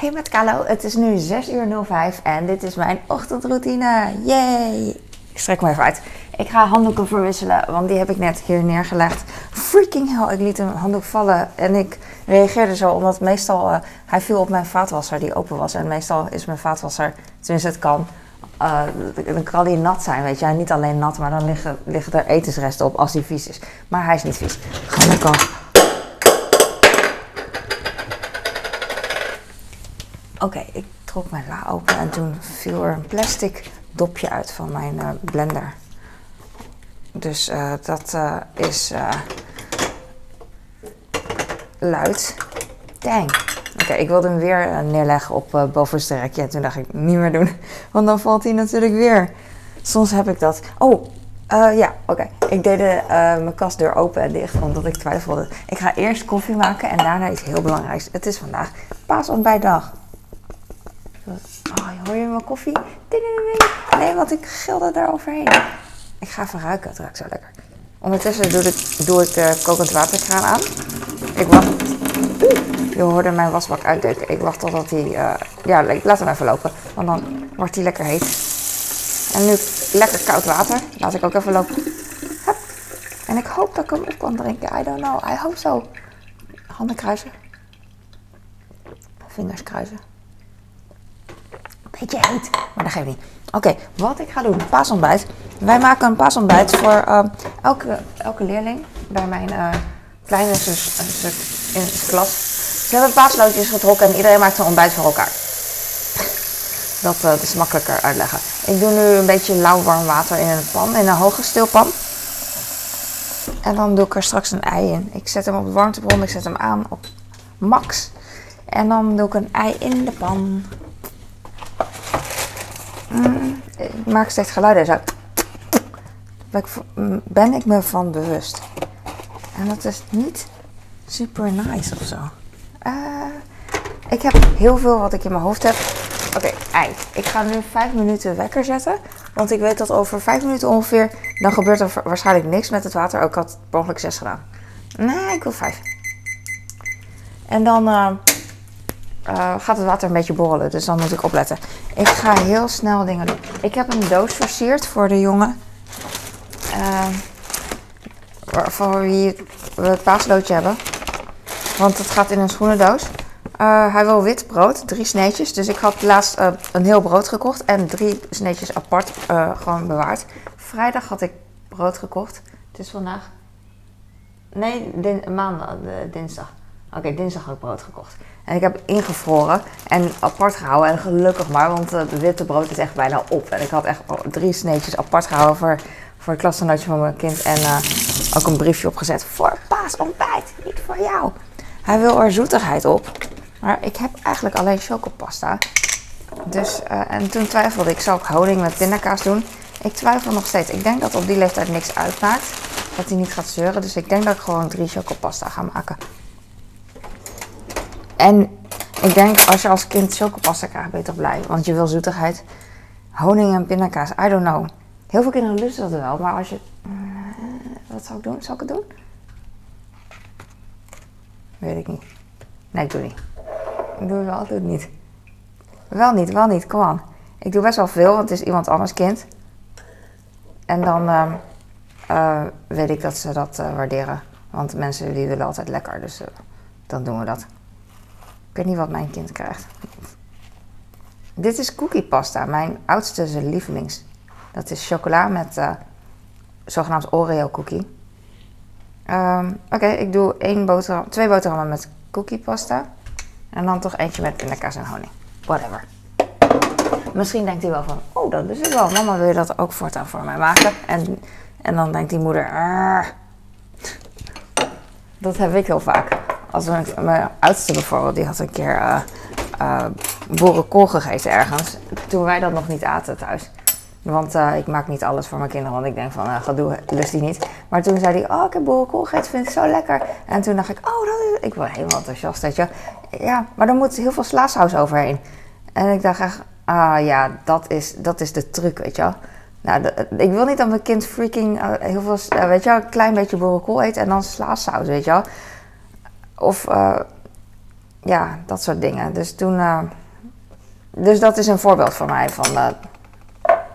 Hey met Carlo, het is nu 6 uur 05 en dit is mijn ochtendroutine. Yay! Ik strek me even uit. Ik ga handdoeken verwisselen, want die heb ik net hier neergelegd. Freaking hell, ik liet een handdoek vallen en ik reageerde zo omdat meestal uh, hij viel op mijn vaatwasser die open was. En meestal is mijn vaatwasser, tenminste het kan, uh, dan kan die nat zijn, weet je. Niet alleen nat, maar dan liggen, liggen er etensresten op als die vies is. Maar hij is niet vies. Gelukkig. Oké, ik trok mijn la open en toen viel er een plastic dopje uit van mijn uh, blender. Dus uh, dat uh, is luid. Dang. Oké, ik wilde hem weer neerleggen op uh, bovenste rekje. En toen dacht ik, niet meer doen. Want dan valt hij natuurlijk weer. Soms heb ik dat. Oh, ja, oké. Ik deed de, mijn kastdeur open en dicht, omdat ik twijfelde. Ik ga eerst koffie maken en daarna iets heel belangrijks. Het is vandaag paasontbijtdag. Oh, hoor je mijn koffie? Nee, want ik gilde daar overheen. Ik ga even ruiken, het ruikt zo lekker. Ondertussen doe ik, doe ik kokend waterkraan aan. Ik wacht. Je hoorde mijn wasbak uitdeuken. Ik wacht totdat hij. Uh, ja, laat hem even lopen. Want dan wordt hij lekker heet. En nu lekker koud water. Laat ik ook even lopen. Hup. En ik hoop dat ik hem op kan drinken. I don't know. I hope so. Handen kruisen. Vingers kruisen heet, maar dat geeft niet. Oké, wat ik ga doen, paasontbijt. Wij maken een paasontbijt voor uh, elke, elke leerling bij mijn uh, kleine zus, zus in de klas. Ze hebben paasloodjes getrokken en iedereen maakt een ontbijt voor elkaar. Dat, dat is makkelijker uitleggen. Ik doe nu een beetje lauw warm water in een pan, in een hoge stilpan. En dan doe ik er straks een ei in. Ik zet hem op de warmtebron, ik zet hem aan op max. En dan doe ik een ei in de pan. Ik maak steeds geluiden. Zo. Ben ik me van bewust. En dat is niet super nice of zo. Uh, ik heb heel veel wat ik in mijn hoofd heb. Oké, ei. Ik ga nu 5 minuten wekker zetten. Want ik weet dat over 5 minuten ongeveer. Dan gebeurt er waarschijnlijk niks met het water. Ook had mogelijk 6 gedaan. Nee, ik wil 5. En dan. Uh, uh, gaat het water een beetje borrelen. Dus dan moet ik opletten. Ik ga heel snel dingen doen. Ik heb een doos versierd voor de jongen. Uh, voor wie we het paasloodje hebben. Want het gaat in een schoenendoos. Uh, hij wil wit brood, drie sneetjes. Dus ik had laatst een heel brood gekocht en drie sneetjes apart uh, gewoon bewaard. Vrijdag had ik brood gekocht. Het is vandaag. Nee, maandag, dinsdag. Oké, dinsdag had ik brood gekocht. En ik heb ingevroren en apart gehouden. En gelukkig maar, want het witte brood is echt bijna op. En ik had echt drie sneetjes apart gehouden voor, voor het klasgenootje van mijn kind. En uh, ook een briefje opgezet voor paasontbijt, niet voor jou. Hij wil er zoetigheid op. Maar ik heb eigenlijk alleen chocopasta. Dus, uh, en toen twijfelde ik, zou ik honing met pindakaas doen? Ik twijfel nog steeds. Ik denk dat op die leeftijd niks uitmaakt. Dat hij niet gaat zeuren. Dus ik denk dat ik gewoon drie chocopasta ga maken. En ik denk, als je als kind chocopasta krijgt, toch blij. Want je wil zoetigheid. Honing en pindakaas, I don't know. Heel veel kinderen lusten dat wel, maar als je... Uh, wat zou ik doen? Zal ik het doen? Weet ik niet. Nee, ik doe niet. Ik doe het wel, doe het niet. Wel niet, wel niet, kom aan. Ik doe best wel veel, want het is iemand anders kind. En dan uh, uh, weet ik dat ze dat uh, waarderen. Want mensen die willen altijd lekker, dus dan doen we dat. Ik weet niet wat mijn kind krijgt. Dit is cookie pasta, mijn oudste lievelings. Dat is chocola met uh, zogenaamd Oreo cookie. Um, Oké, ik doe één boterham, twee boterhammen met cookie pasta. En dan toch eentje met pindakaas en honing. Whatever. Misschien denkt hij wel van, oh dat is het wel. Mama wil je dat ook voortaan voor mij maken? En, en dan denkt die moeder, dat heb ik heel vaak als mijn, oudste bijvoorbeeld, die had een keer uh, boerenkool gegeten ergens. Toen wij dat nog niet aten thuis. Want uh, ik maak niet alles voor mijn kinderen, want ik denk van, uh, gedoe, lust die niet. Maar toen zei hij, oh, ik heb boerenkool gegeten, vind ik zo lekker. En toen dacht ik, oh, dat is... Ik was helemaal enthousiast, weet je. Ja, maar dan moet heel veel slaasaus overheen. En ik dacht echt, ah ja, dat is, dat is de truc, weet je wel. Nou, ik wil niet dat mijn kind freaking heel veel, weet je wel, een klein beetje boerenkool eet en dan slaasaus, weet je wel. Of, uh, ja, dat soort dingen. Dus toen. eh, dus dat is een voorbeeld van mij. Van, eh,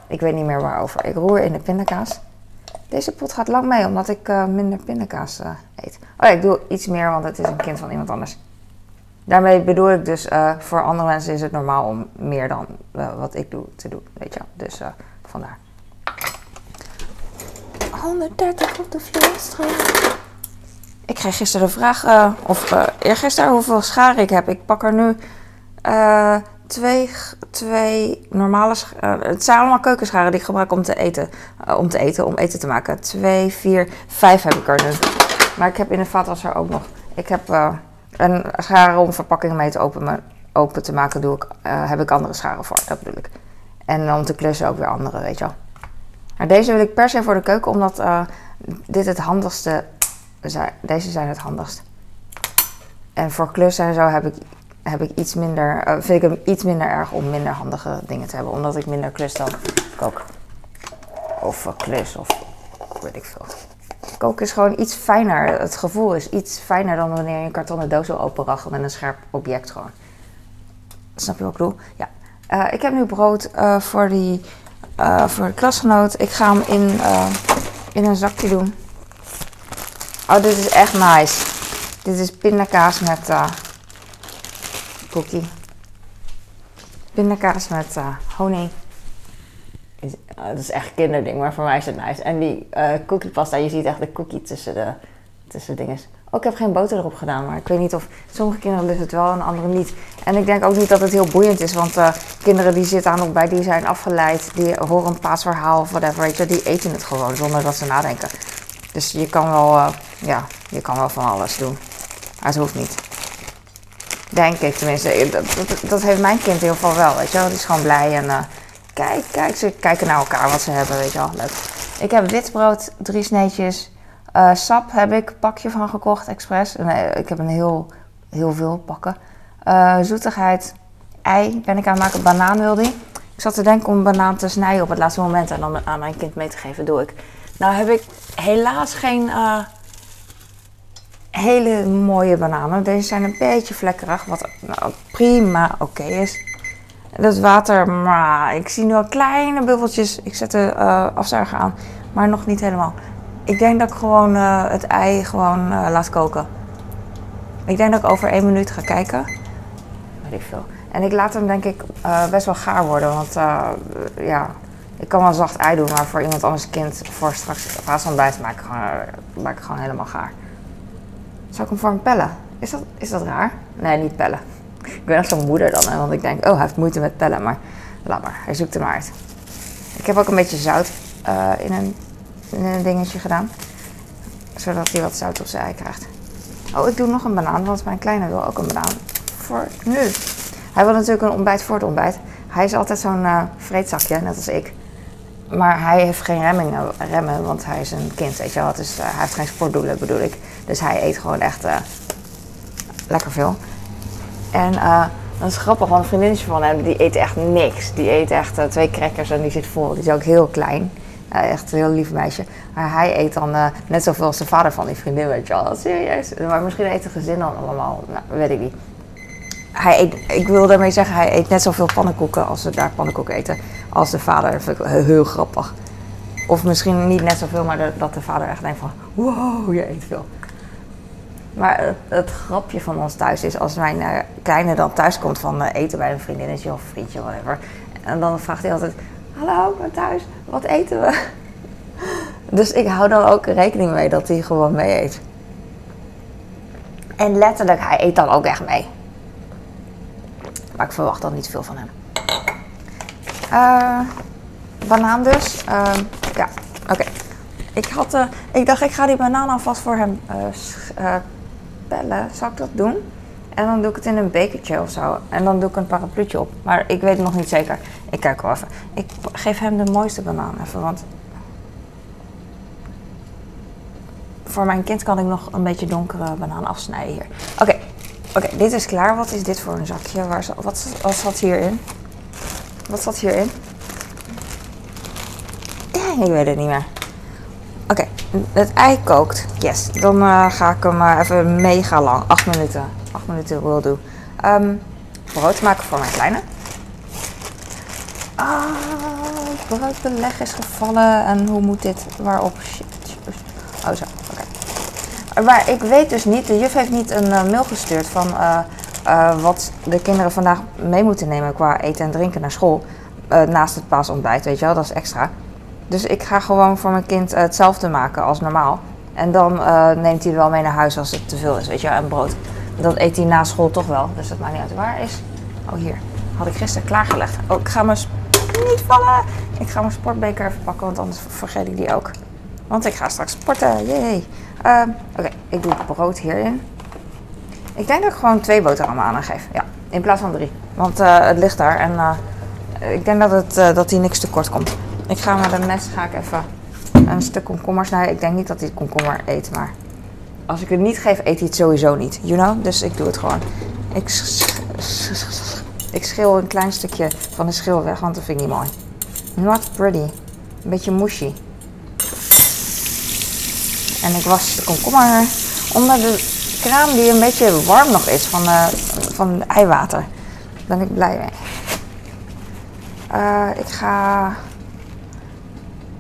ik weet niet meer waarover. Ik roer in de pindakaas. Deze pot gaat lang mee, omdat ik eh, minder pindakaas eh, eet. Oh ja, ik doe iets meer, want het is een kind van iemand anders. Daarmee bedoel ik dus, eh, voor andere mensen is het normaal om meer dan eh, wat ik doe te doen, weet je. Dus eh, vandaar. 130 op de vloerstraat. Ik kreeg gisteren de vraag, eh, of eh eergisteren, hoeveel scharen ik heb. Ik pak er nu eh, twee, twee normale Het zijn allemaal keukenscharen die ik gebruik om te eten. om te eten, om eten te maken. Twee, vier, vijf heb ik er nu. Maar ik heb in de vaatwasser ook nog. Ik heb een scharen om verpakkingen mee te openen, open te maken. Doe ik, heb ik andere scharen voor, dat bedoel ik. En om te klussen ook weer andere, weet je wel. Maar deze wil ik per se voor de keuken, omdat dit het handigste Deze zijn het handigst. En voor klussen en zo heb ik, heb ik iets minder, eh, vind ik hem iets minder erg om minder handige dingen te hebben. Omdat ik minder klus dan kook. Of eh, klus, of weet ik veel. Koken is gewoon iets fijner. Het gevoel is iets fijner dan wanneer je een kartonnen doos wil openrachen met een scherp object gewoon. Snap je wat ik bedoel? Ja. Eh, ik heb nu brood voor, die, voor de klasgenoot. Ik ga hem in, in een zakje doen. Oh, dit is echt nice. Dit is pindakaas met eh cookie. Pindakaas met eh, honing. Is, eh, dat is echt kinderding, maar voor mij is het nice. En die cookie pasta, je ziet echt de cookie tussen de, tussen dingen. Oh, ik heb geen boter erop gedaan, maar ik weet niet of sommige kinderen lusten het wel en andere niet. En ik denk ook niet dat het heel boeiend is, want kinderen die zitten aan bij, die zijn afgeleid, die horen een paasverhaal of whatever, weet je, die eten het gewoon zonder dat ze nadenken. Dus je kan wel, eh, ja, je kan wel van alles doen. Maar het hoeft niet. Denk ik tenminste. Dat, dat, dat heeft mijn kind in ieder geval wel, weet je wel. Die is gewoon blij en eh, kijk, kijk, ze kijken naar elkaar wat ze hebben, weet je wel. Leuk. Ik heb witbrood, drie sneetjes. Eh, sap heb ik, pakje van gekocht, expres. Nee, ik heb een heel, heel veel pakken. Eh, zoetigheid, ei ben ik aan het maken. Banaan wilde ik. Ik zat te denken om een banaan te snijden op het laatste moment en dan aan mijn kind mee te geven. Doe ik. Nou heb ik helaas geen eh, hele mooie bananen. Deze zijn een beetje vlekkerig, wat nou, prima oké is. Dat water, maar ik zie nu al kleine bubbeltjes. Ik zet de eh, afzuiger aan, maar nog niet helemaal. Ik denk dat ik gewoon eh, het ei gewoon laat koken. Ik denk dat ik over één minuut ga kijken. Weet ik veel. En ik laat hem denk ik best wel gaar worden. Want ja, ik kan wel zacht ei doen. Maar voor iemand anders kind, voor straks paasontbijt, maak ik gewoon, maak ik gewoon helemaal gaar. Zou ik hem voor hem pellen? Is dat, is dat raar? Nee, niet pellen. Ik ben echt zo'n moeder dan. Hè, want ik denk, oh, hij heeft moeite met pellen. Maar laat maar, hij zoekt hem uit. Ik heb ook een beetje zout eh, in, een, een dingetje gedaan. Zodat hij wat zout op zijn ei krijgt. Oh, ik doe nog een banaan, want mijn kleine wil ook een banaan. Voor nu. Hij wil natuurlijk een ontbijt voor het ontbijt. Hij is altijd zo'n eh vreedzakje, net als ik. Maar hij heeft geen remmingen, remmen, want hij is een kind, weet je wel. Dus hij heeft geen sportdoelen, bedoel ik. Dus hij eet gewoon echt eh, lekker veel. En eh, dat is grappig, want een vriendinnetje van hem, die eet echt niks. Die eet echt twee crackers en die zit vol. Die is ook heel klein. Echt een heel lief meisje. Maar hij eet dan eh, net zoveel als de vader van die vriendin, weet je wel. Serieus. Maar misschien eet het gezin dan allemaal, nou, weet ik niet. Hij eet, ik wil daarmee zeggen, hij eet net zoveel pannenkoeken als ze daar pannenkoeken eten. Als de vader. Dat vind ik heel, grappig. Of misschien niet net zoveel, maar dat- de vader echt denkt van... Wow, je eet veel. Maar het, grapje van ons thuis is als mijn eh, kleine dan thuis komt van eh, eten bij een vriendinnetje of vriendje, whatever. En dan vraagt hij altijd: Hallo, ik thuis, wat eten we? Dus ik hou dan ook rekening mee dat hij gewoon mee eet. En letterlijk, hij eet dan ook echt mee. Maar ik verwacht dan niet veel van hem. Eh, banaan dus. Ehm, ja, oké. Ik, had, eh, ik dacht, ik ga die banaan alvast voor hem sch- eh, pellen. Zal ik dat doen? En dan doe ik het in een bekertje of zo. En dan doe ik een parapluutje op. Maar ik weet nog niet zeker. Ik kijk wel even. Ik geef hem de mooiste banaan even, want... Voor mijn kind kan ik nog een beetje donkere banaan afsnijden hier. Oké, oké, dit is klaar. Wat is dit voor een zakje? Waar, wat, wat zat hierin? Wat zat hierin? Dang, ik weet het niet meer. Oké, het ei kookt. Yes. Dan eh, ga ik hem eh, even mega lang. Acht minuten. Acht minuten will do. ehm, brood maken voor mijn kleine. Ah, broodbeleg is gevallen. En hoe moet dit? Waarop? Oh zo, oké. Maar ik weet dus niet, de juf heeft niet een eh, mail gestuurd van eh, eh, wat de kinderen vandaag mee moeten nemen qua eten en drinken naar school. naast het paasontbijt, weet je wel, dat is extra. Dus ik ga gewoon voor mijn kind hetzelfde maken als normaal. En dan neemt hij wel mee naar huis als het te veel is, weet je wel, en brood. Dat eet hij na school toch wel, dus dat maakt niet uit. Waar is... Oh, hier. Had ik gisteren klaargelegd. Oh, ik ga mijn... Niet vallen! Ik ga mijn sportbeker even pakken, want anders vergeet ik die ook. Want ik ga straks sporten. Jee. Uh, Oké, ik doe het brood hierin. Ik denk dat ik gewoon twee boterhammen aan geef. Ja, in plaats van drie. Want uh, het ligt daar en uh, ik denk dat, het, uh, dat hij niks tekort komt. Ik ga met een mes ga ik even een stuk komkommer snijden. Ik denk niet dat hij komkommer eet, maar als ik het niet geef, eet hij het sowieso niet. You know? Dus ik doe het gewoon. Ik, ik schil een klein stukje van de schil weg, want dat vind ik niet mooi. Not pretty. Een beetje mushy. En ik was de komkommer onder de kraan die een beetje warm nog is van, uh, van eiwater. Daar ben ik blij mee. Uh, ik ga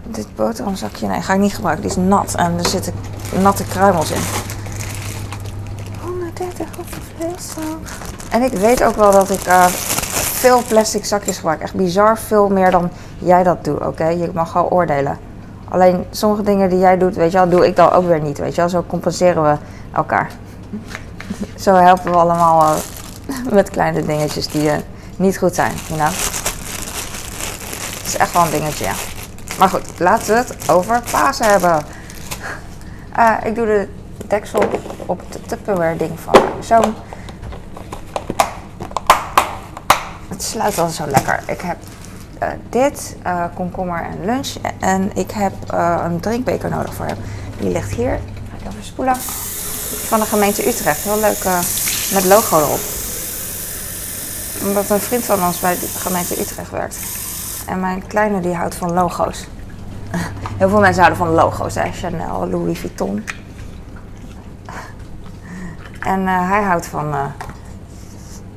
dit boterhamzakje, nee, ga ik niet gebruiken. Die is nat en er zitten natte kruimels in. 130 veel En ik weet ook wel dat ik uh, veel plastic zakjes gebruik. Echt bizar veel meer dan jij dat doet, oké? Je mag wel oordelen. Alleen sommige dingen die jij doet, weet je wel, doe ik dan ook weer niet, weet je wel. Zo compenseren we elkaar. Zo helpen we allemaal uh, met kleine dingetjes die uh, niet goed zijn, you. Het is echt wel een dingetje. Maar goed, laten we het over Pasen hebben. Uh, ik doe de deksel op het Tupperware ding van zoon. Het sluit al zo lekker. Ik heb dit, uh, komkommer en lunch. En ik heb een drinkbeker nodig voor hem. Die ligt hier. Ga ik even spoelen. Van de gemeente Utrecht. Heel leuk met logo erop. Omdat een vriend van ons bij de gemeente Utrecht werkt. En mijn kleine die houdt van logo's. Heel veel mensen houden van logo's. Hè? Chanel, Louis Vuitton. En hij houdt van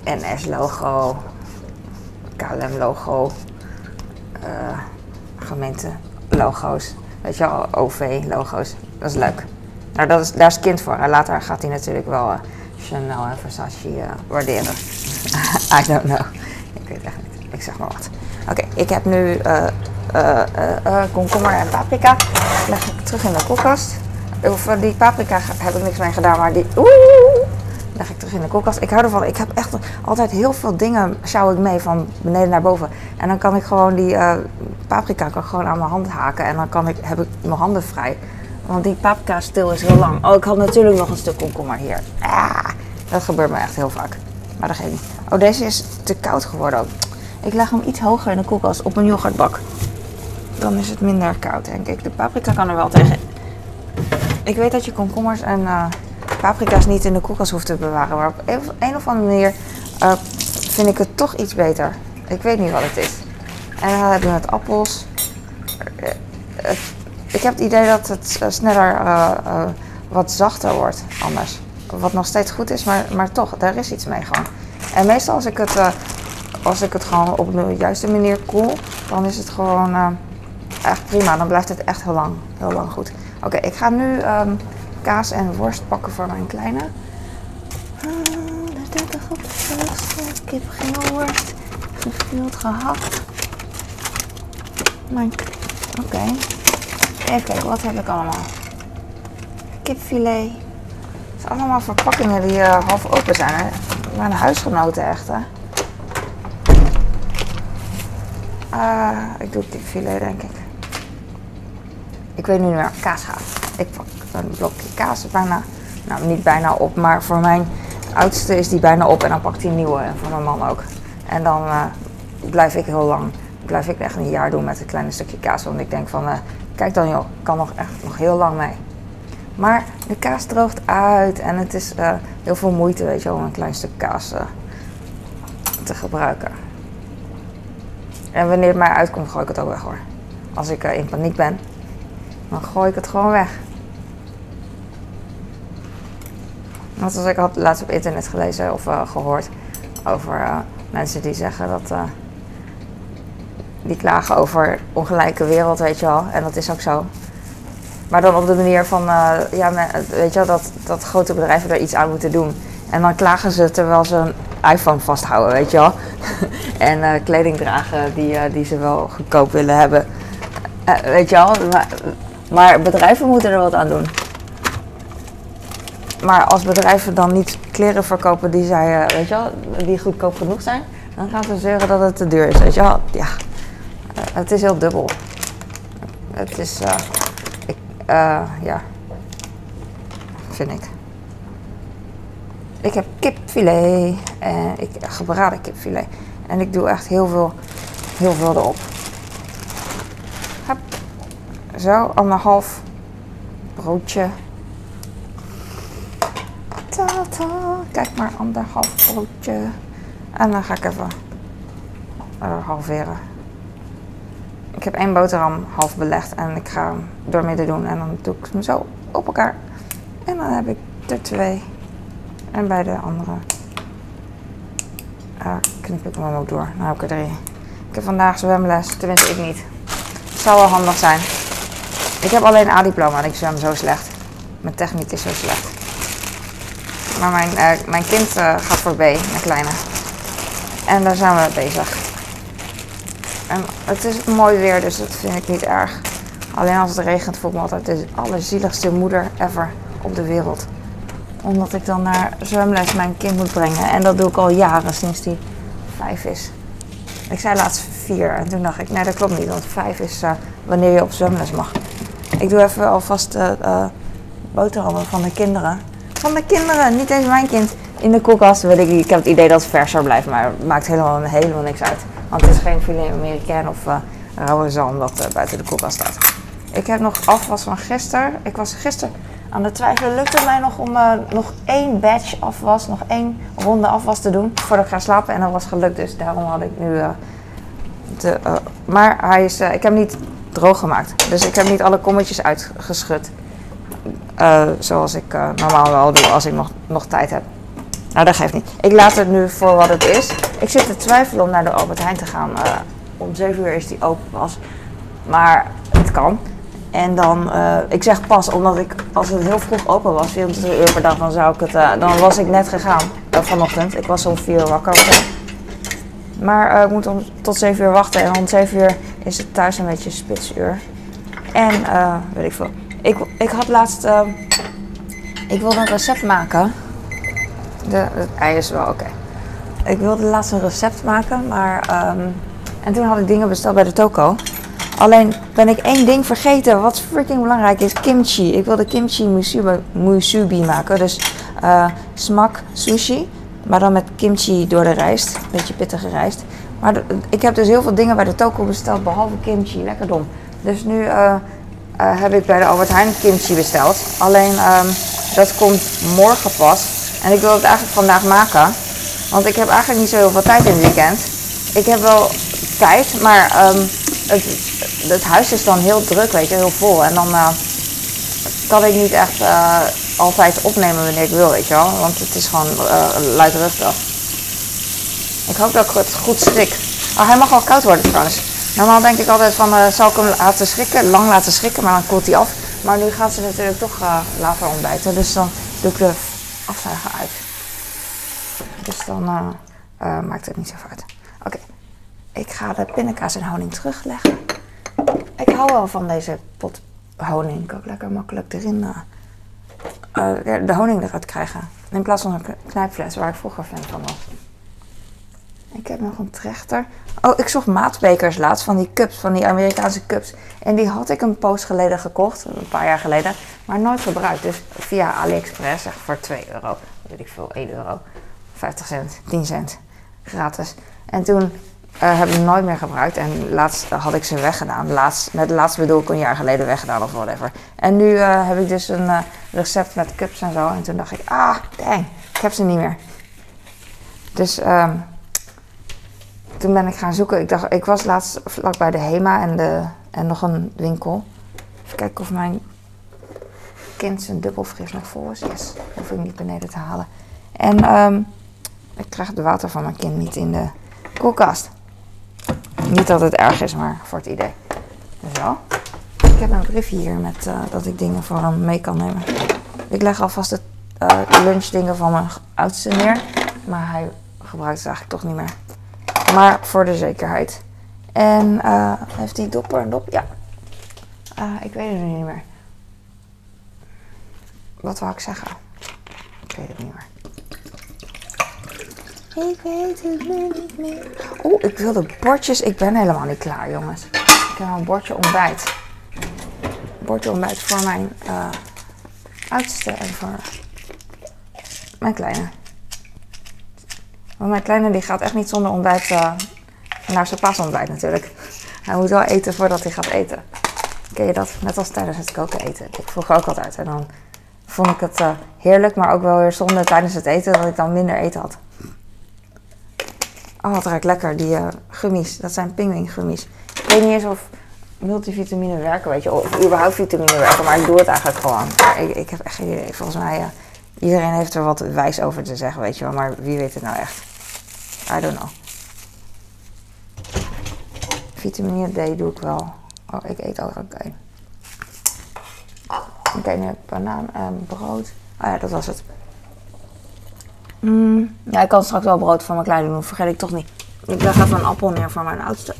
NS-logo, KLM-logo, uh, gemeente logo's. Weet je wel, OV-logo's. Dat is leuk. Nou, dat is, daar is kind voor. Later gaat hij natuurlijk wel uh, Chanel en Versace uh, waarderen. I don't know. Ik weet echt niet. Ik zeg maar wat. Oké, ik heb nu komkommer en paprika. Leg ik terug in de koelkast. Of die paprika heb ik niks mee gedaan, maar die... Oeh, leg ik terug in de koelkast. Ik hou ervan. Ik heb echt altijd heel veel dingen sjouw ik mee van beneden naar boven. En dan kan ik gewoon die paprika kan gewoon aan mijn hand haken. En dan kan ik, heb ik mijn handen vrij. Want die paprika stil is heel lang. Oh, ik had natuurlijk nog een stuk komkommer hier. Ah, dat gebeurt me echt heel vaak. Maar dat geeft niet. Oh, deze is te koud geworden ook. Ik leg hem iets hoger in de koelkast op een yoghurtbak. Dan is het minder koud, denk ik. De paprika kan er wel tegen. Ik weet dat je komkommers en... Uh, paprika's niet in de koelkast hoeft te bewaren. Maar op een of andere manier uh, vind ik het toch iets beter. Ik weet niet wat het is. En dan hebben we met appels. Uh, ik heb het idee dat het sneller wat zachter wordt anders. Wat nog steeds goed is, maar, maar toch, daar is iets mee gewoon. En meestal als ik het, als ik het gewoon op de juiste manier koel, dan is het gewoon echt prima. Dan blijft het echt heel lang, heel lang goed. Oké, ik ga nu um, kaas en worst pakken voor mijn kleine. Uh, 30 op de kip, geen worst, gevild, gehakt. Mijn... Oké. Even kijken, wat heb ik allemaal? Kipfilet. Het zijn allemaal verpakkingen die uh, half open zijn. Hè? Mijn huisgenoten echt, hè. Uh, ik doe kipfilet, denk ik. Ik weet nu niet meer. Kaas gaat. Ik pak een blokje kaas bijna, nou niet bijna op, maar voor mijn oudste is die bijna op en dan pakt hij een nieuwe en voor mijn man ook. En dan uh, blijf ik heel lang, blijf ik echt een jaar doen met een kleine stukje kaas, want ik denk van, kijk dan joh, kan nog echt nog heel lang mee. Maar de kaas droogt uit en het is uh, heel veel moeite, weet je om een klein stuk kaas te gebruiken. En wanneer het mij uitkomt, gooi ik het ook weg hoor. Als ik in paniek ben, dan gooi ik het gewoon weg. Want zoals ik had laatst op internet gelezen of gehoord, over eh, mensen die zeggen dat. Die klagen over ongelijke wereld, weet je wel. En dat is ook zo. Maar dan op de manier van, eh, ja, weet je wel, dat, dat grote bedrijven er iets aan moeten doen. En dan klagen ze terwijl ze een iPhone vasthouden, weet je wel. en eh, kleding dragen die, eh, die ze wel goedkoop willen hebben. Weet je wel, maar, bedrijven moeten er wat aan doen. Maar als bedrijven dan niet kleren verkopen die, zij, weet je wel, die goedkoop genoeg zijn, dan gaan ze zeuren dat het te duur is, weet je wel. Ja, het is heel dubbel. Het is, eh, ik, eh, ja, vind ik. Ik heb kipfilet en ik gebraden kipfilet. En ik doe echt heel veel, heel veel erop. Hup. Zo, anderhalf broodje. Ta ta, kijk maar, anderhalf broodje. En dan ga ik even eh, halveren. Ik heb één boterham half belegd en ik ga hem doormidden doen. En dan doe ik hem zo op elkaar. En dan heb ik er twee. En bij de andere ah, knip ik hem ook door. Dan heb ik er drie. Ik heb vandaag zwemles, tenminste ik niet. Het zou wel handig zijn. Ik heb alleen een A-diploma en ik zwem zo slecht. Mijn techniek is zo slecht. Maar mijn, eh, mijn kind eh, gaat voor B, mijn kleine. En daar zijn we bezig. En het is mooi weer, dus dat vind ik niet erg. Alleen als het regent voel ik me altijd de allerzieligste moeder ever op de wereld. Omdat ik dan naar zwemles mijn kind moet brengen. En dat doe ik al jaren, sinds die vijf is. Ik zei laatst vier en toen dacht ik, nee dat klopt niet. Want vijf is eh, wanneer je op zwemles mag. Ik doe even alvast eh eh, boterhammen van de kinderen. Van de kinderen, niet eens mijn kind. In de koelkast weet ik. Ik heb het idee dat het verser blijft, maar het maakt helemaal, helemaal niks uit. Want het is geen filet Amerikaan of eh rauwe zalm dat eh, buiten de koelkast staat. Ik heb nog afwas van gisteren. Ik was gisteren aan het twijfelen. Lukt het mij nog om eh, nog één batch afwas, nog één ronde afwas te doen voordat ik ga slapen? En dat was gelukt, dus daarom had ik nu de, maar hij is, ik heb niet droog gemaakt. Dus ik heb niet alle kommetjes uitgeschud. Zoals ik normaal wel doe als ik nog, nog tijd heb. Nou, dat geeft niet. Ik laat het nu voor wat het is. Ik zit te twijfelen om naar de Albert Heijn te gaan. Eh, om 7 uur is die open pas. Maar het kan. En dan, eh, ik zeg pas, omdat ik, als het heel vroeg open was, 24 uur per dag, dan zou ik het, eh, dan was ik net gegaan vanochtend. Ik was om 4 uur wakker. Maar ik moet om, tot 7 uur wachten en om 7 uur is het thuis een beetje spitsuur. En weet ik veel. Ik, ik had laatst, ik wilde een recept maken. De, het ei is wel oké. Ik wilde laatst een recept maken, maar ehm, en toen had ik dingen besteld bij de toko. Alleen ben ik één ding vergeten, wat freaking belangrijk is, kimchi. Ik wilde kimchi musubi, maken, dus eh, smak sushi, maar dan met kimchi door de rijst, beetje pittige rijst. Maar ik heb dus heel veel dingen bij de toko besteld, behalve kimchi, lekker dom. Dus nu eh, eh, heb ik bij de Albert Heijn kimchi besteld. Alleen ehm, dat komt morgen pas. En ik wil het eigenlijk vandaag maken. Want ik heb eigenlijk niet zo heel veel tijd in het weekend. Ik heb wel tijd, maar ehm, het, het huis is dan heel druk, weet je, heel vol. En dan eh, kan ik niet echt eh, altijd opnemen wanneer ik wil, weet je wel. Want het is gewoon eh luidruchtig. Ik hoop dat ik het goed schrik. Oh, hij mag wel koud worden trouwens. Normaal denk ik altijd van, zal ik hem laten schrikken, lang laten schrikken, maar dan koelt hij af. Maar nu gaat ze natuurlijk toch later ontbijten, dus dan doe ik de afzuiger uit. Dus dan eh, eh, maakt het niet zoveel uit. Oké, ik ga de pindakaas en honing terugleggen. Ik hou wel van deze pot honing. Ik kan ook lekker makkelijk erin eh, de honing eruit krijgen. In plaats van een knijpfles waar ik vroeger fan van was. Ik heb nog een trechter. Oh, ik zocht maatbekers laatst van die cups, van die Amerikaanse cups. En die had ik een poos geleden gekocht, een paar jaar geleden, maar nooit gebruikt. Dus via AliExpress, echt voor 2 euro, weet ik veel, 1 euro, 50 cent, 10 cent, gratis. En toen eh, heb ik nooit meer gebruikt en laatst had ik ze weggedaan. Laatst, met laatst bedoel ik een jaar geleden weggedaan of whatever. En nu eh, heb ik dus een eh, recept met cups en zo. En toen dacht ik, ah, dang, ik heb ze niet meer. Dus ehm toen ben ik gaan zoeken. Ik dacht, ik was laatst vlak bij de Hema en, de, en nog een winkel. Even kijken of mijn kind zijn dubbelfris nog vol is. Yes, hoef ik niet beneden te halen. En ehm, Ik krijg het water van mijn kind niet in de koelkast. Niet dat het erg is, maar voor het idee. Zo. Ik heb een briefje hier met uh, dat ik dingen voor hem mee kan nemen. Ik leg alvast de uh, lunchdingen van mijn oudste neer. Maar hij gebruikt het eigenlijk toch niet meer. Maar voor de zekerheid. En uh, heeft hij dopper en dop? Ja. ik weet het niet meer. Wat wou ik zeggen? Ik weet het niet meer. Ik weet het niet meer. Oeh, ik wil de bordjes. Ik ben helemaal niet klaar, jongens. Ik heb een bordje ontbijt. Bordje ontbijt voor mijn uh, oudste en voor mijn kleine. Want mijn kleine die gaat echt niet zonder ontbijt uh, naar zijn paasontbijt natuurlijk. Hij moet wel eten voordat hij gaat eten. Ken je dat? Net als tijdens het koken eten. Ik vroeg ook altijd. En dan vond ik het uh, heerlijk, maar ook wel weer zonde tijdens het eten dat ik dan minder eten had. Oh, het ruikt lekker, die uh, gummies. Dat zijn gummies. Ik weet niet eens of multivitamine werken, weet je, of überhaupt vitamine werken, maar ik doe het eigenlijk gewoon. Ik, ik heb echt geen idee. Volgens mij, uh, iedereen heeft er wat wijs over te zeggen, weet je wel, maar wie weet het nou echt? I don't know. Vitamine D doe ik wel. Oh, ik eet ook, oké. Oké, nu banaan en brood. Ah ja, dat was het. Mm, ja, ik kan straks wel brood voor mijn kleine doen, vergeet ik toch niet. Ik leg even een appel neer voor mijn oudste.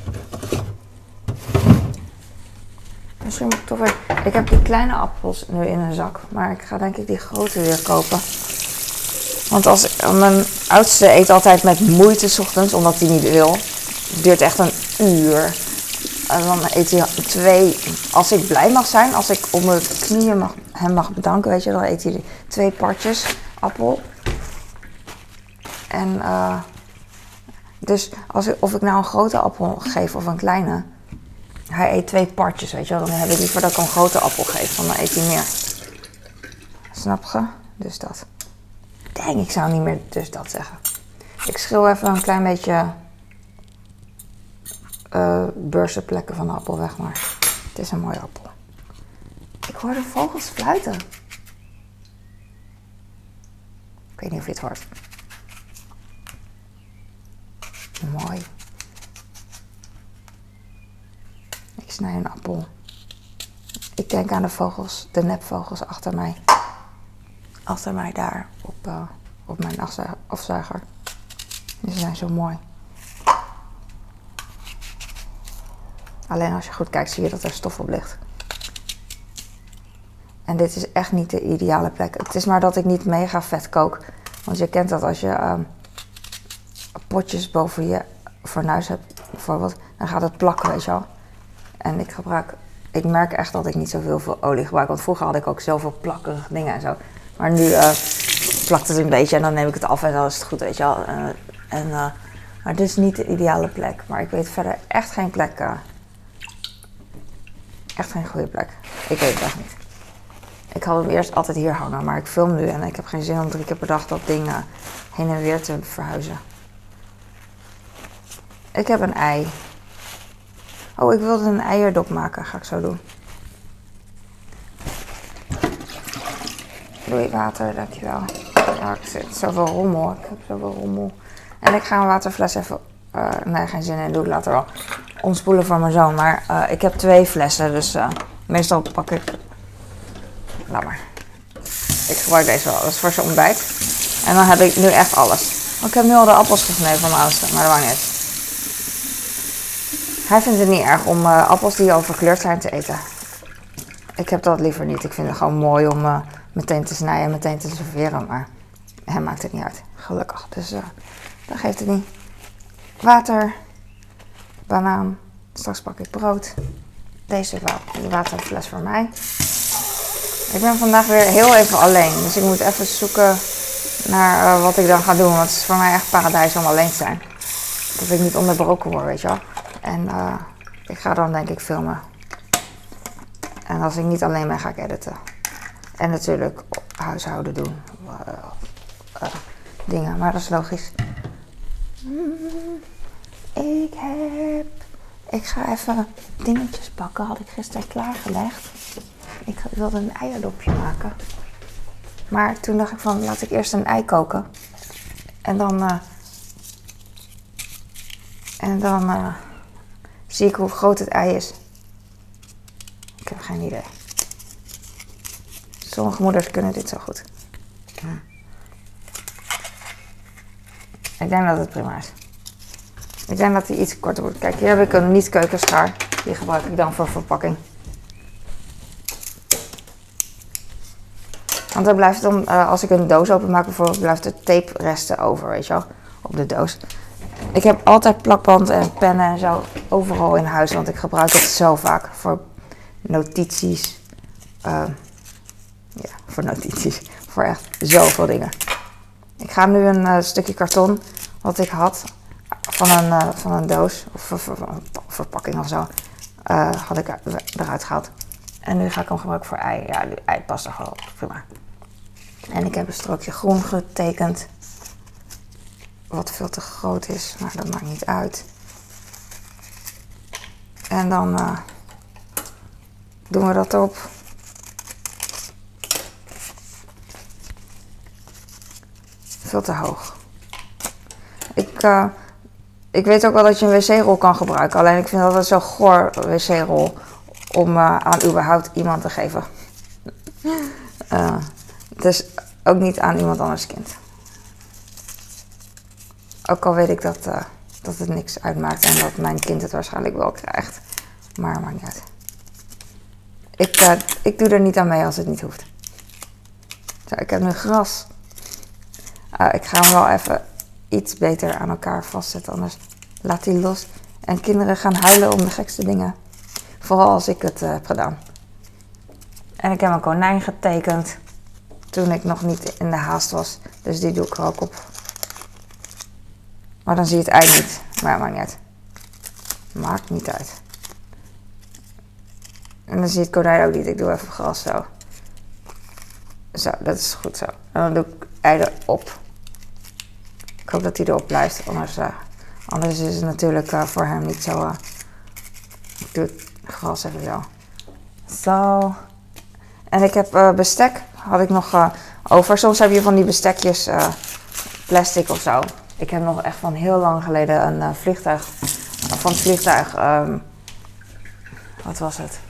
Misschien moet ik toch weer... Ik heb die kleine appels nu in een zak, maar ik ga denk ik die grote weer kopen. Want als mijn oudste eet altijd met moeite s ochtends, omdat hij niet wil. Het duurt echt een uur. En dan eet hij twee. Als ik blij mag zijn, als ik op mijn knieën mag, hem mag bedanken, weet je, dan eet hij twee partjes appel. En uh, dus als ik, of ik nou een grote appel geef of een kleine, hij eet twee partjes, weet je wel. Dan heb ik liever dat ik een grote appel geef, dan eet hij meer. Snap je? Dus dat. Denk, ik zou niet meer dus dat zeggen. Ik schil even een klein beetje uh, beurzenplekken van de appel weg, maar het is een mooie appel. Ik hoor de vogels fluiten. Ik weet niet of je het hoort. Mooi. Ik snij een appel. Ik denk aan de vogels, de nepvogels achter mij. Achter mij daar op, uh, op mijn afzuiger. Ze zijn zo mooi. Alleen als je goed kijkt zie je dat er stof op ligt. En dit is echt niet de ideale plek. Het is maar dat ik niet mega vet kook. Want je kent dat als je uh, potjes boven je fornuis hebt, bijvoorbeeld, dan gaat het plakken, weet je wel. En ik gebruik, ik merk echt dat ik niet zoveel veel olie gebruik. Want vroeger had ik ook zoveel plakkerige dingen en zo. Maar nu uh, plakt het een beetje en dan neem ik het af en dan is het goed, weet je wel. Uh, en, uh, maar dit is niet de ideale plek. Maar ik weet verder echt geen plek. echt geen goede plek. Ik weet het echt niet. Ik had hem eerst altijd hier hangen, maar ik film nu en ik heb geen zin om drie keer per dag dat ding heen en weer te verhuizen. Ik heb een ei. Oh, ik wilde een eierdop maken. Ga ik zo doen. Doei water, dankjewel. Ja, ik zit zoveel rommel. Ik heb zoveel rommel. En ik ga een waterfles even... Uh, nee, geen zin in. Doe ik later wel. Omspoelen voor mijn zoon. Maar uh, ik heb twee flessen. Dus uh, meestal pak ik... Laat maar. Ik gebruik deze wel. Dat is voor zijn ontbijt. En dan heb ik nu echt alles. ik heb nu al de appels gesneden van mijn. Maar dat maakt niet hij vindt het niet erg om uh, appels die al verkleurd zijn te eten. Ik heb dat liever niet. Ik vind het gewoon mooi om uh, meteen te snijden en meteen te serveren. Maar hem maakt het niet uit. Gelukkig. Dus uh, dat geeft het niet. Water. Banaan. Straks pak ik brood. Deze waterfles voor mij. Ik ben vandaag weer heel even alleen. Dus ik moet even zoeken naar wat ik dan ga doen. Want het is voor mij echt paradijs om alleen te zijn. Dat ik niet onderbroken word, weet je wel. En uh, ik ga dan denk ik filmen. En als ik niet alleen ben, ga ik editen. En natuurlijk huishouden doen. Uh, uh, dingen, maar dat is logisch. Ik heb. Ik ga even dingetjes bakken. Had ik gisteren klaargelegd. Ik wilde een eierdopje maken. Maar toen dacht ik van laat ik eerst een ei koken. En dan. eh, en dan eh, zie ik hoe groot het ei is. Ik heb geen idee. Sommige moeders kunnen dit zo goed. Ik denk dat het prima is. Ik denk dat die iets korter wordt. Kijk, hier heb ik een niet-keukenschaar. Die gebruik ik dan voor verpakking. Want er blijft dan, eh, als ik een doos openmaak bijvoorbeeld, blijft er tape resten over, weet je wel, op de doos. Ik heb altijd plakband en pennen en zo overal in huis, want ik gebruik het zo vaak voor notities. eh, ja, voor notities. Voor echt zoveel dingen. Ik ga nu een eh, stukje karton wat ik had van een, eh, van een doos of een verpakking of zo, had ik er- eruit gehaald. En nu ga ik hem gebruiken voor ei. Ja, ei past er gewoon. En ik heb een strookje groen getekend. Wat veel te groot is, maar dat maakt niet uit. En dan eh, doen we dat op. Veel te hoog. Ik, eh, ik weet ook wel dat je een wc-rol kan gebruiken. Alleen ik vind dat zo goor, wc-rol, om eh, aan überhaupt iemand te geven. Dus ook niet aan iemand anders kind. Ook al weet ik dat, eh, dat het niks uitmaakt en dat mijn kind het waarschijnlijk wel krijgt. Maar maakt niet uit. Ik, eh, ik doe er niet aan mee als het niet hoeft. Zo, ik heb nu gras. Ah, ik ga hem wel even iets beter aan elkaar vastzetten, anders laat hij los. En kinderen gaan huilen om de gekste dingen. Vooral als ik het eh, heb gedaan. En ik heb een konijn getekend toen ik nog niet in de haast was. Dus die doe ik er ook op. Maar dan zie je het ei niet. Maar maakt niet uit. Maakt niet uit. En dan zie je het konijn ook niet. Ik doe even gras zo. Zo, dat is goed zo. En dan doe ik ei erop. Ik hoop dat hij erop blijft. Anders, eh, anders is het natuurlijk eh, voor hem niet zo... eh, ik doe het gras even zo. Zo. En ik heb bestek. Had ik nog over. Soms heb je van die bestekjes plastic of zo. Ik heb nog echt van heel lang geleden een eh, vliegtuig. van het vliegtuig. ehm, wat was het?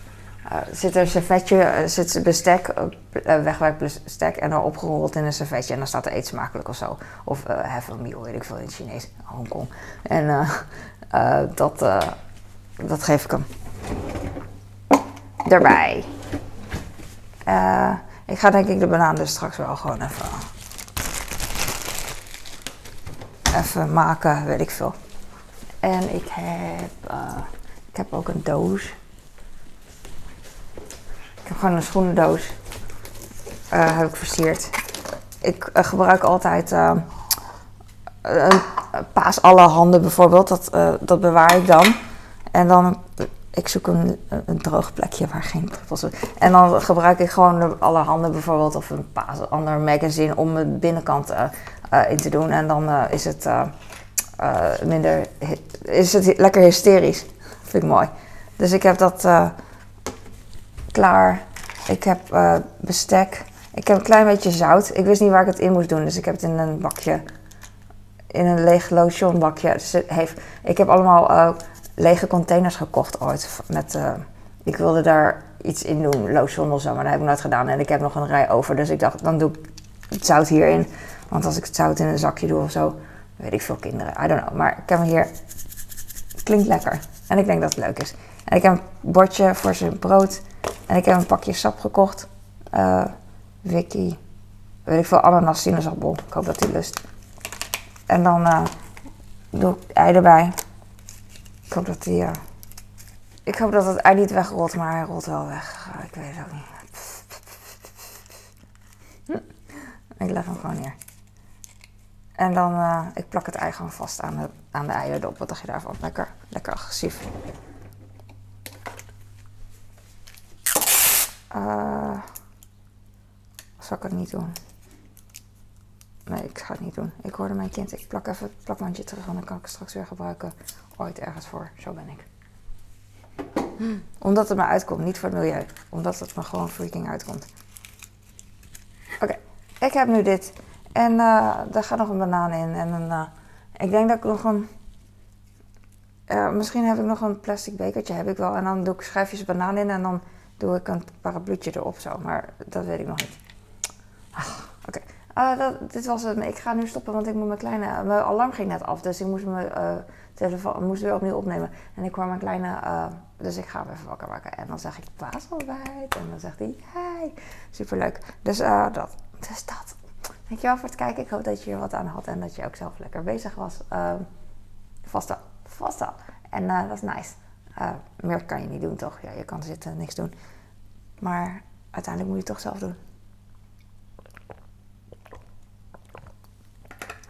Eh, zit er een servetje, eh, zit bestek, uh, wegwerpbestek en dan opgerold in een servetje. En dan staat er eet smakelijk of zo. Of have a meal, weet ik veel in het Chinees, Hongkong. En dat, dat geef ik hem. Daarbij. Ik ga denk ik de banaan dus straks wel gewoon even, even maken, weet ik veel. En ik heb, eh, ik heb ook een doos. Ik heb gewoon een schoenendoos. eh, heb ik versierd. Ik eh, gebruik altijd een paas alle handen bijvoorbeeld. Dat, dat bewaar ik dan. En dan, ik zoek een, een droog plekje waar geen druppels. En dan gebruik ik gewoon alle handen bijvoorbeeld. Of een paas, ander magazine om de binnenkant in te doen. En dan eh, is het eh, eh, minder, is het lekker hysterisch. Vind ik mooi. Dus ik heb dat eh, klaar. Ik heb eh, bestek. Ik heb een klein beetje zout. Ik wist niet waar ik het in moest doen, dus ik heb het in een bakje. In een leeg lotionbakje. Dus heeft, ik heb allemaal eh, lege containers gekocht ooit. Met, eh, ik wilde daar iets in doen, lotion of zo, maar dat heb ik nooit gedaan. En ik heb nog een rij over, dus ik dacht, dan doe ik het zout hierin. Want als ik het zout in een zakje doe of zo, weet ik veel kinderen. I don't know. Maar ik heb hem hier. Klinkt lekker. En ik denk dat het leuk is. En ik heb een bordje voor zijn brood. En ik heb een pakje sap gekocht. Eh Vicky. Weet ik veel, ananas. Ik hoop dat hij lust. En dan eh, doe ik ei erbij. Ik hoop dat hij... eh, ik hoop dat het ei niet wegrolt, maar hij rolt wel weg. Eh, ik weet het ook niet. Ik leg hem gewoon neer. En dan, eh, ik plak het ei gewoon vast aan de, aan de eierdop. Wat dacht je daarvan? Lekker, lekker agressief. Eh zal ik het niet doen? Nee, ik ga het niet doen. Ik hoorde mijn kind. Ik plak even het plakbandje terug en dan kan ik het straks weer gebruiken. Ooit ergens voor. Zo ben ik. Omdat het me uitkomt, niet voor het milieu. Omdat het me gewoon freaking uitkomt. Oké, ik heb nu dit. En uh, daar gaat nog een banaan in. En uh, ik denk dat ik nog een. Uh, misschien heb ik nog een plastic bekertje, heb ik wel. En dan doe ik schijfjes banaan in en dan doe ik een parapluutje erop zo. Maar dat weet ik nog niet. Ah, Oké, okay. dit was het. Ik ga nu stoppen, want ik moet mijn kleine. Mijn alarm ging net af, dus ik moest mijn telefoon moest weer opnieuw opnemen. En ik hoor mijn kleine. dus ik ga hem even wakker maken. En dan zeg ik paasontbijt. En dan zegt hij: Hey, superleuk. Dus dat. Dus dat. Dankjewel voor het kijken. Ik hoop dat je er wat aan had en dat je ook zelf lekker bezig was. Uh, vast wel. Vast wel. En uh, dat is nice. Uh, meer kan je niet doen, toch? Ja, je kan zitten en niks doen. Maar uiteindelijk moet je het toch zelf doen.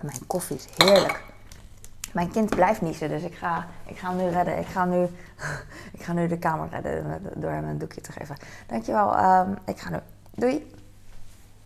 Mijn koffie is heerlijk. Mijn kind blijft niezen, dus ik ga, ik ga hem nu redden. Ik ga nu, ik ga nu de kamer redden door hem een doekje te geven. Dankjewel. Um, ik ga nu. Doei!